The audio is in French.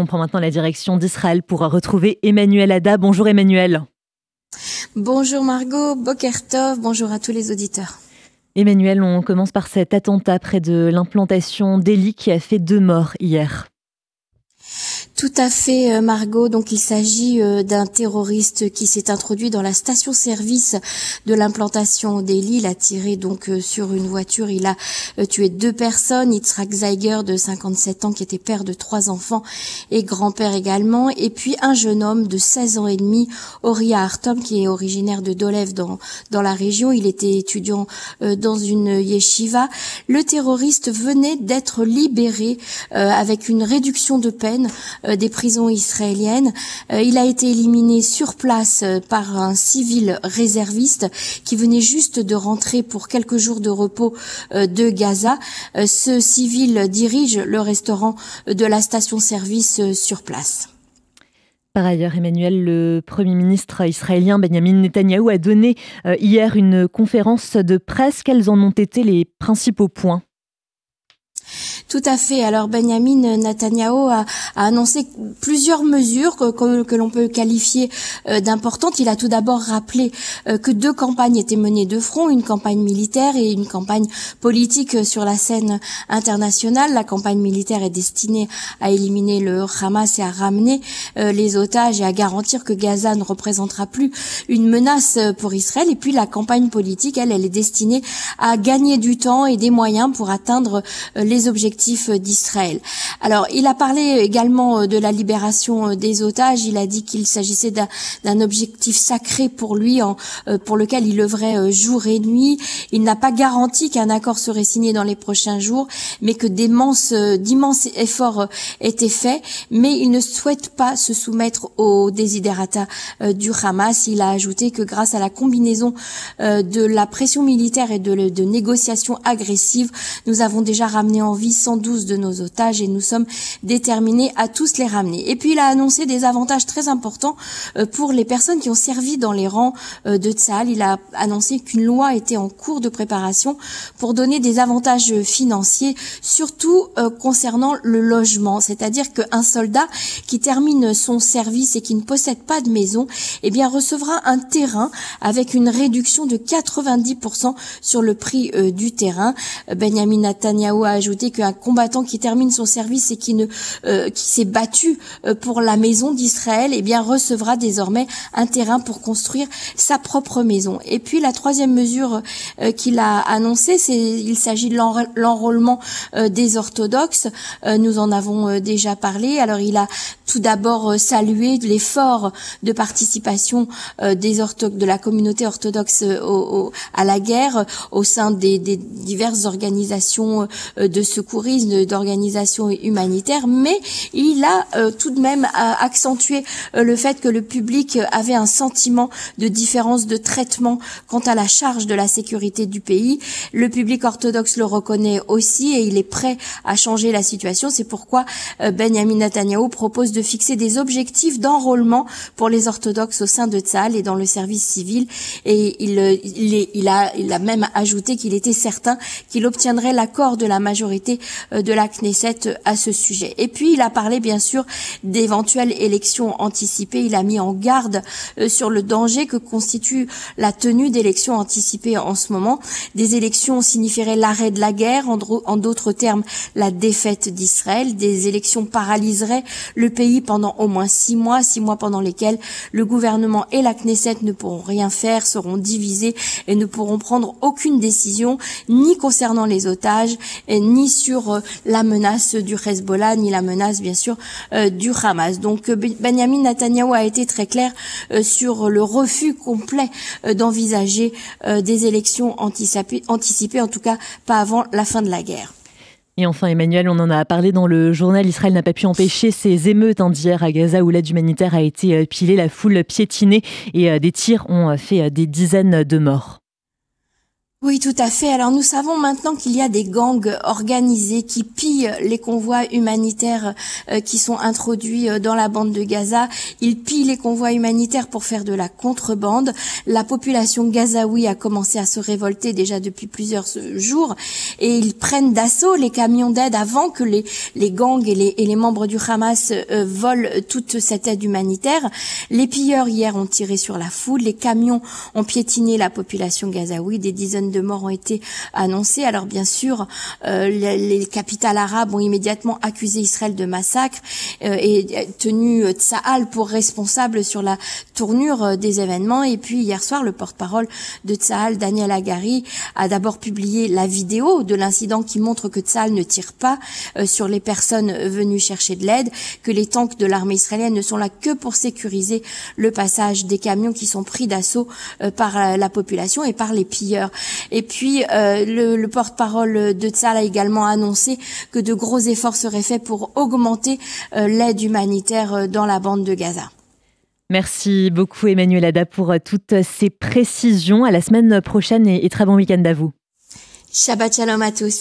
On prend maintenant la direction d'Israël pour retrouver Emmanuel Ada. Bonjour Emmanuel. Bonjour Margot, Bokertov, bonjour à tous les auditeurs. Emmanuel, on commence par cet attentat près de l'implantation d'Eli qui a fait deux morts hier. Tout à fait, euh, Margot. Donc, il s'agit euh, d'un terroriste qui s'est introduit dans la station-service de l'implantation. Il a tiré donc euh, sur une voiture. Il a tué deux personnes. Yitzhak Zeiger, de 57 ans, qui était père de trois enfants et grand-père également. Et puis, un jeune homme de 16 ans et demi, Oria Artom, qui est originaire de Dolev dans, dans la région. Il était étudiant dans une yeshiva. Le terroriste venait d'être libéré avec une réduction de peine des prisons israéliennes. Euh, il a été éliminé sur place euh, par un civil réserviste qui venait juste de rentrer pour quelques jours de repos de Gaza. Ce civil dirige le restaurant de la station-service sur place. Par ailleurs, Emmanuel, le Premier ministre israélien Benjamin Netanyahou a donné hier une conférence de presse. Quels en ont été les principaux points? Tout à fait. Alors Benjamin Netanyahu a, annoncé plusieurs mesures que, que, l'on peut qualifier euh, d'importantes. Il a tout d'abord rappelé euh, que deux campagnes étaient menées de front, une campagne militaire et une campagne politique euh, sur la scène internationale. La campagne militaire est destinée à éliminer le Hamas et à ramener les otages et à garantir que Gaza ne représentera plus une menace pour Israël. Et puis la campagne politique, elle, elle est destinée à gagner du temps et des moyens pour atteindre les objectifs d'Israël. Alors, il a parlé également euh, de la libération euh, des otages. Il a dit qu'il s'agissait d'un objectif sacré pour lui, en, euh, pour lequel il œuvrait jour et nuit. Il n'a pas garanti qu'un accord serait signé dans les prochains jours, mais que d'immenses efforts étaient faits. Mais il ne souhaite pas se soumettre aux désiderata du Hamas. Il a ajouté que grâce à la combinaison de la pression militaire et de, de négociations agressives, nous avons déjà ramené en vie 112 de nos otages et nous sommes déterminés à tous les ramener. Et puis il a annoncé des avantages très importants euh, pour les personnes qui ont servi dans les rangs euh, de Tsahal. Il a annoncé qu'une loi était en cours de préparation pour donner des avantages financiers, surtout euh, concernant le logement. C'est-à-dire qu'un soldat qui termine son service et qui ne possède pas de maison, eh bien recevra un terrain avec une réduction de 90% sur le prix du terrain. Benjamin Netanyahu a ajouté qu'un combattant qui termine son service et qui ne euh, qui s'est battu euh, pour la maison d'Israël, eh bien recevra désormais un terrain pour construire sa propre maison. Et puis la troisième mesure euh, qu'il a annoncée, c'est il s'agit de l'enrôlement des orthodoxes. nous en avons déjà parlé. Alors il a tout d'abord salué l'effort de participation des de la communauté orthodoxe à la guerre au sein des diverses organisations de secours d'organisations humanitaires, mais il a euh, tout de même euh, accentué euh, le fait que le public avait un sentiment de différence de traitement quant à la charge de la sécurité du pays. Le public orthodoxe le reconnaît aussi et il est prêt à changer la situation. C'est pourquoi Benjamin Netanyahu propose de fixer des objectifs d'enrôlement pour les orthodoxes au sein de Tzal et dans le service civil. Et il, il, il, a, il a même ajouté qu'il était certain qu'il obtiendrait l'accord de la majorité euh, de à ce sujet. Et puis il a parlé bien sûr d'éventuelles élections anticipées. Il a mis en garde euh, sur le danger que constitue la tenue d'élections anticipées en ce moment. Des élections signifieraient l'arrêt de la guerre, en d'autres termes la défaite d'Israël. Des élections paralyseraient le pays pendant au moins six mois, six mois pendant lesquels le gouvernement et la Knesset ne pourront rien faire, seront divisés et ne pourront prendre aucune décision, ni concernant les otages, ni sur euh, la menace du Hezbollah ni la menace bien sûr euh, du Hamas. Donc euh, Benjamin Netanyahu a été très clair sur le refus complet d'envisager des élections anticipées, en tout cas pas avant la fin de la guerre. Et enfin, Emmanuel, on en a parlé dans le journal. Israël n'a pas pu empêcher ces émeutes d'hier à Gaza où l'aide humanitaire a été pilée, la foule piétinée et des tirs ont fait des dizaines de morts. Oui, tout à fait. Alors nous savons maintenant qu'il y a des gangs organisés qui pillent les convois humanitaires euh, qui sont introduits euh, dans la bande de Gaza. Ils pillent les convois humanitaires pour faire de la contrebande. La population gazaoui a commencé à se révolter déjà depuis plusieurs jours et ils prennent d'assaut les camions d'aide avant que les, les gangs et les, les membres du Hamas euh, volent toute cette aide humanitaire. Les pilleurs hier ont tiré sur la foule, les camions ont piétiné la population gazaoui, des dizaines de morts ont été annoncées. Alors bien sûr, euh, les, capitales arabes ont immédiatement accusé Israël de massacre euh, et tenu Tsahal pour responsable sur la tournure euh, des événements. Et puis hier soir, le porte-parole de Tsahal, Daniel Agari, a d'abord publié la vidéo de l'incident qui montre que Tsahal ne tire pas sur les personnes venues chercher de l'aide, que les tanks de l'armée israélienne ne sont là que pour sécuriser le passage des camions qui sont pris d'assaut par la population et par les pilleurs. Et puis, euh, le, porte-parole de Tzal a également annoncé que de gros efforts seraient faits pour augmenter euh, l'aide humanitaire euh, dans la bande de Gaza. Merci beaucoup Emmanuel Ada pour toutes ces précisions. À la semaine prochaine et très bon week-end à vous. Shabbat shalom à tous.